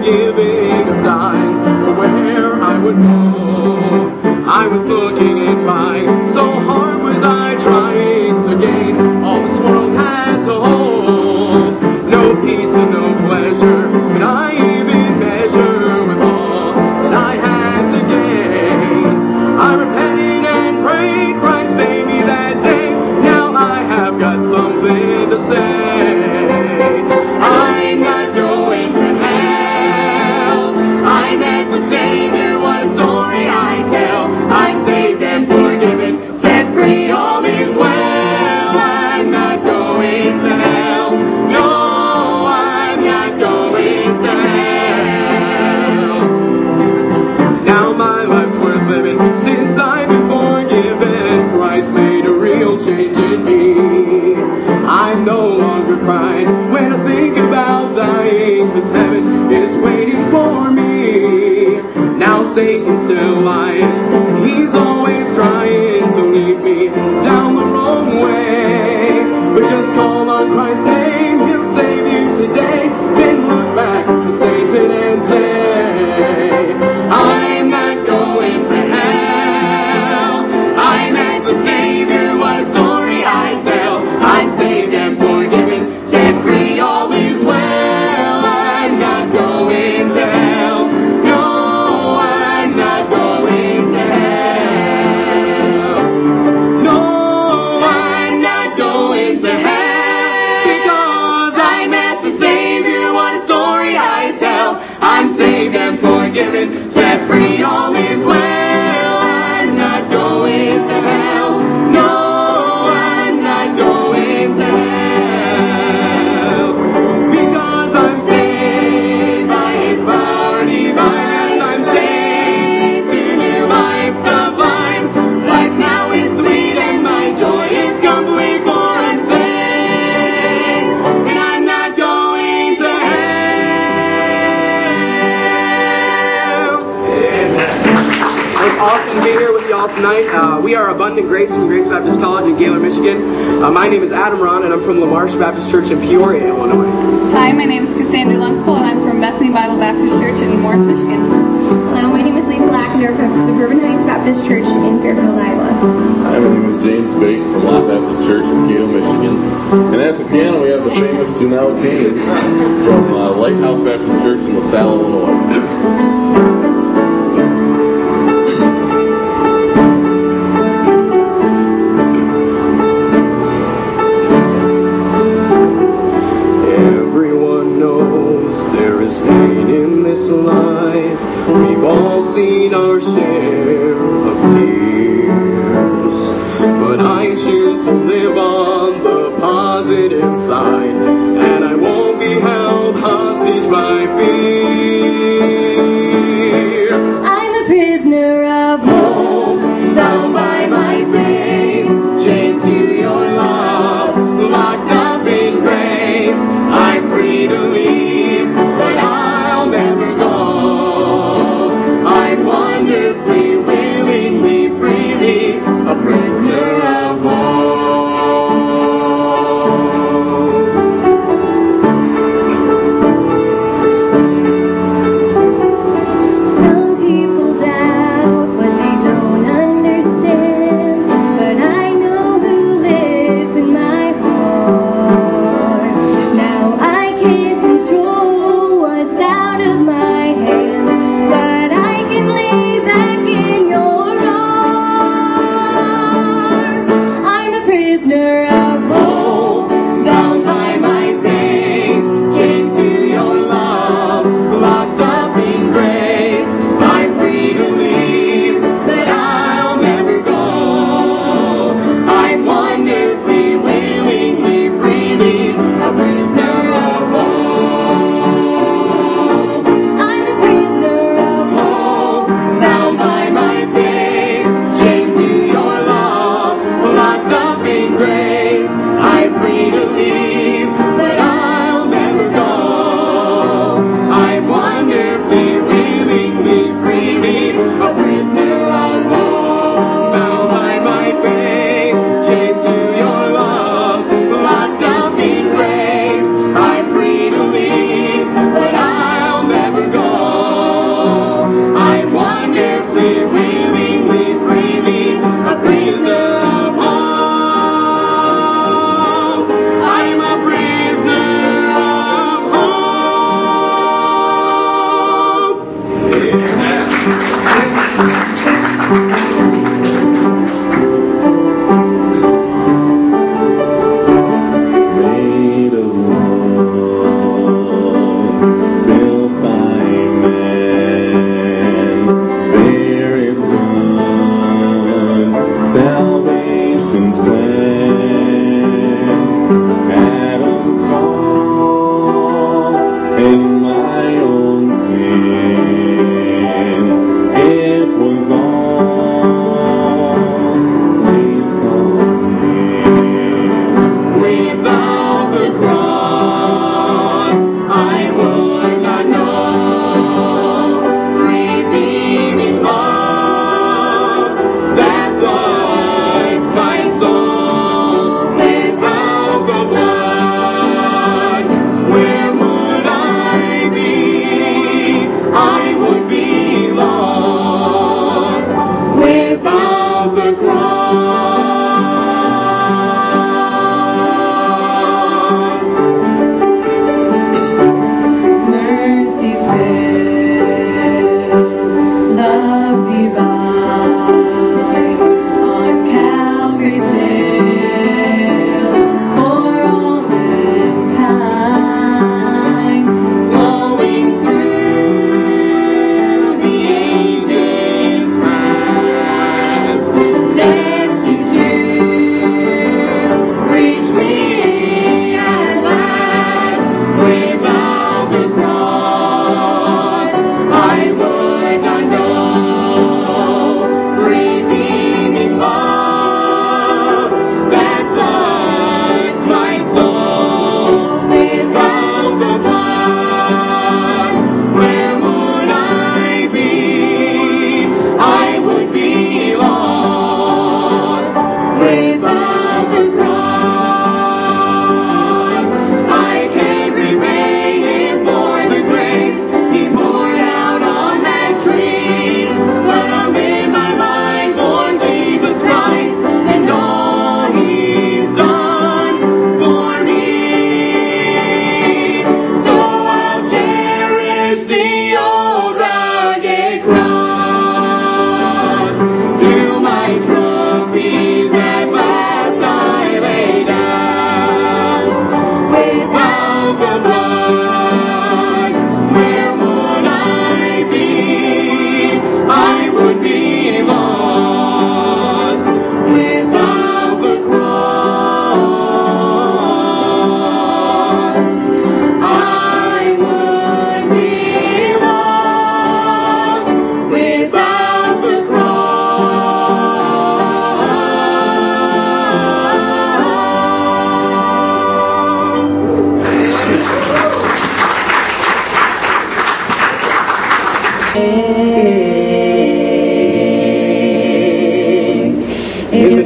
forgiving. say to be here with y'all tonight. Uh, we are Abundant Grace from Grace Baptist College in Gaylord, Michigan. Uh, my name is Adam Ron, and I'm from Lamarche Baptist Church in Peoria, Illinois. Hi, my name is Cassandra Lunkle, and I'm from Bethany Bible Baptist Church in Morris, Michigan. Hello, my name is Lisa Lackner from Suburban Heights Baptist Church in Fairfield, Iowa. Hi, my name is James Bate from Lot Baptist Church in Gaylord, Michigan. And at the piano, we have the famous Janelle King from uh, Lighthouse Baptist Church in LaSalle, Illinois.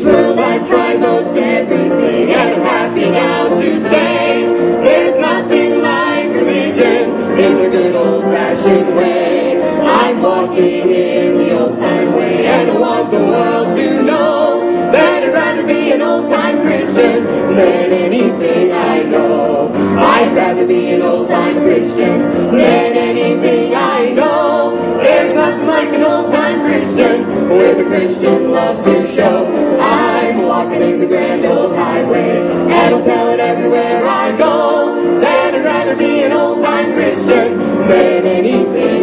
this world I tried most everything and I'm happy now to say there's nothing like religion in the good old fashioned way. I'm walking in the old time way and I want the world to know that I'd rather be an old time Christian than anything I know. I'd rather be an old time Christian than anything I know. There's nothing like an old time Christian with a Christian love to show rocketing the grand old highway. And I'll tell it everywhere I go that I'd rather be an old time Christian than anything.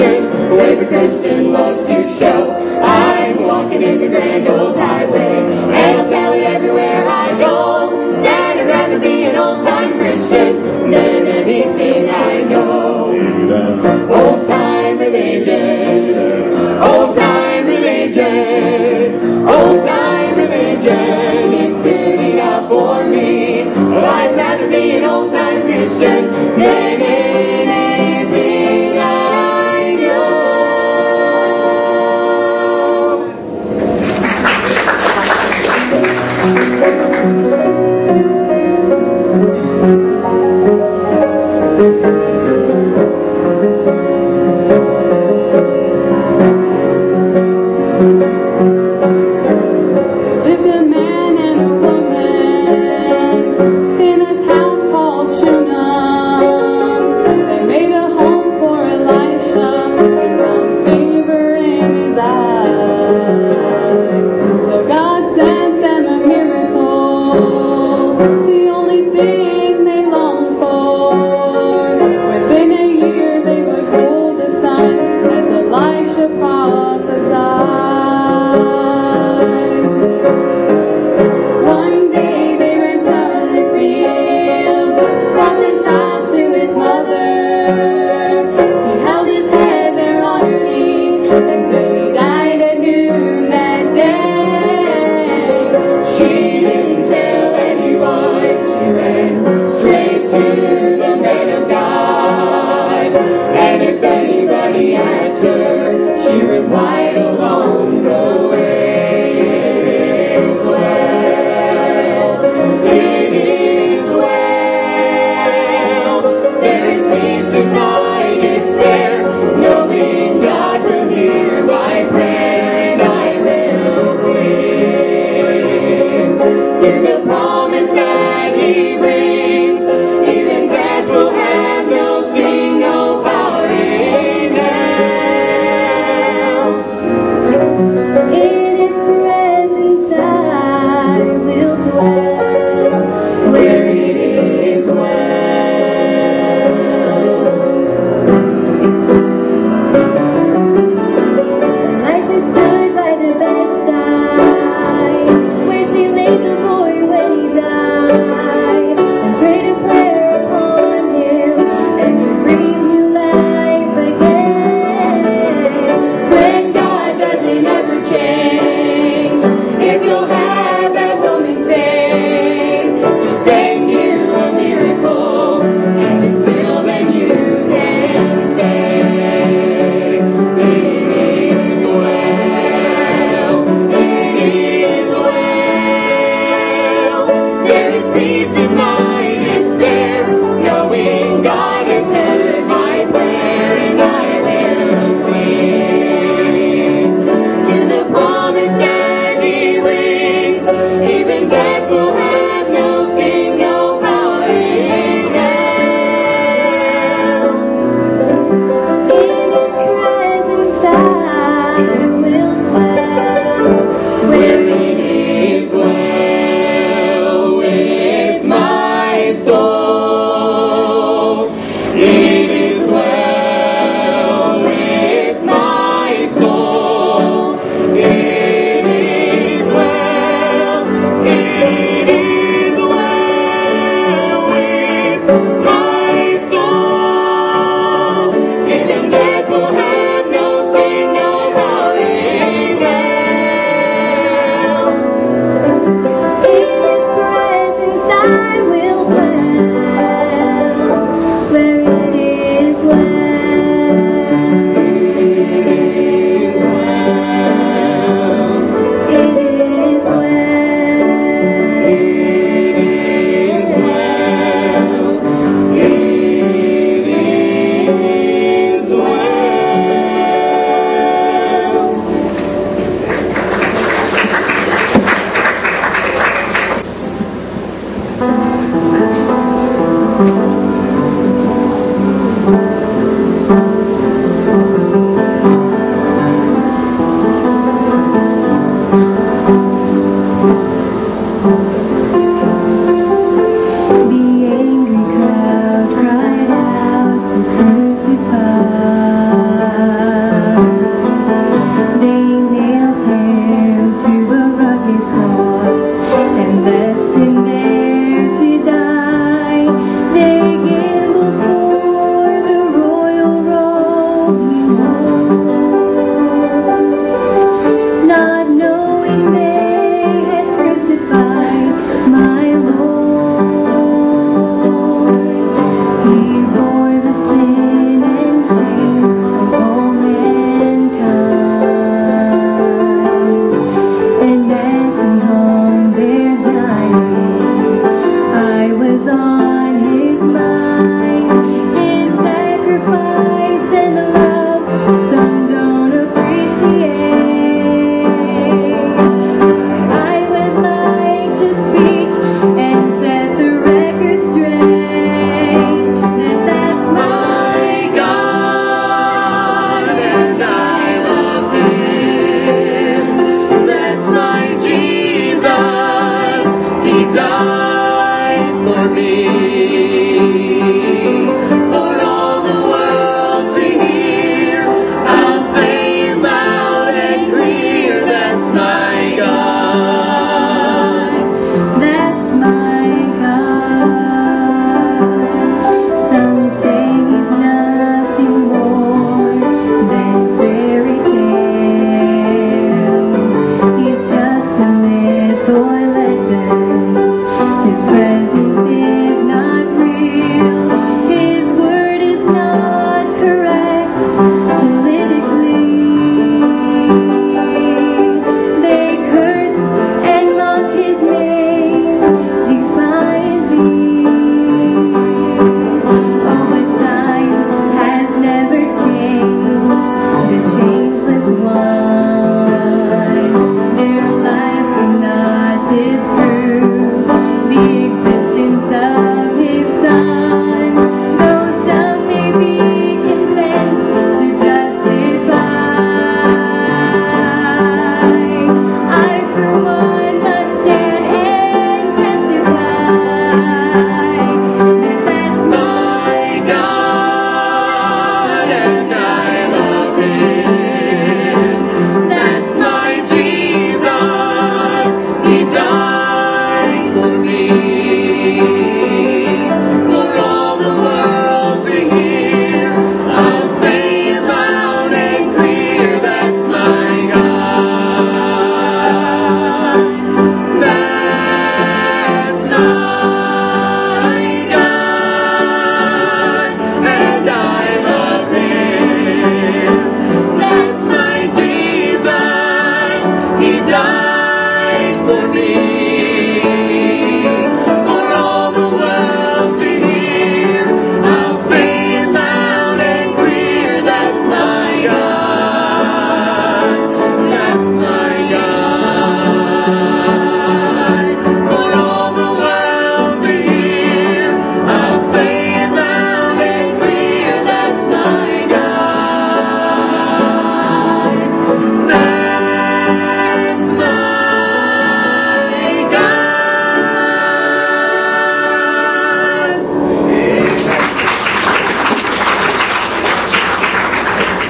day, away with in love. say It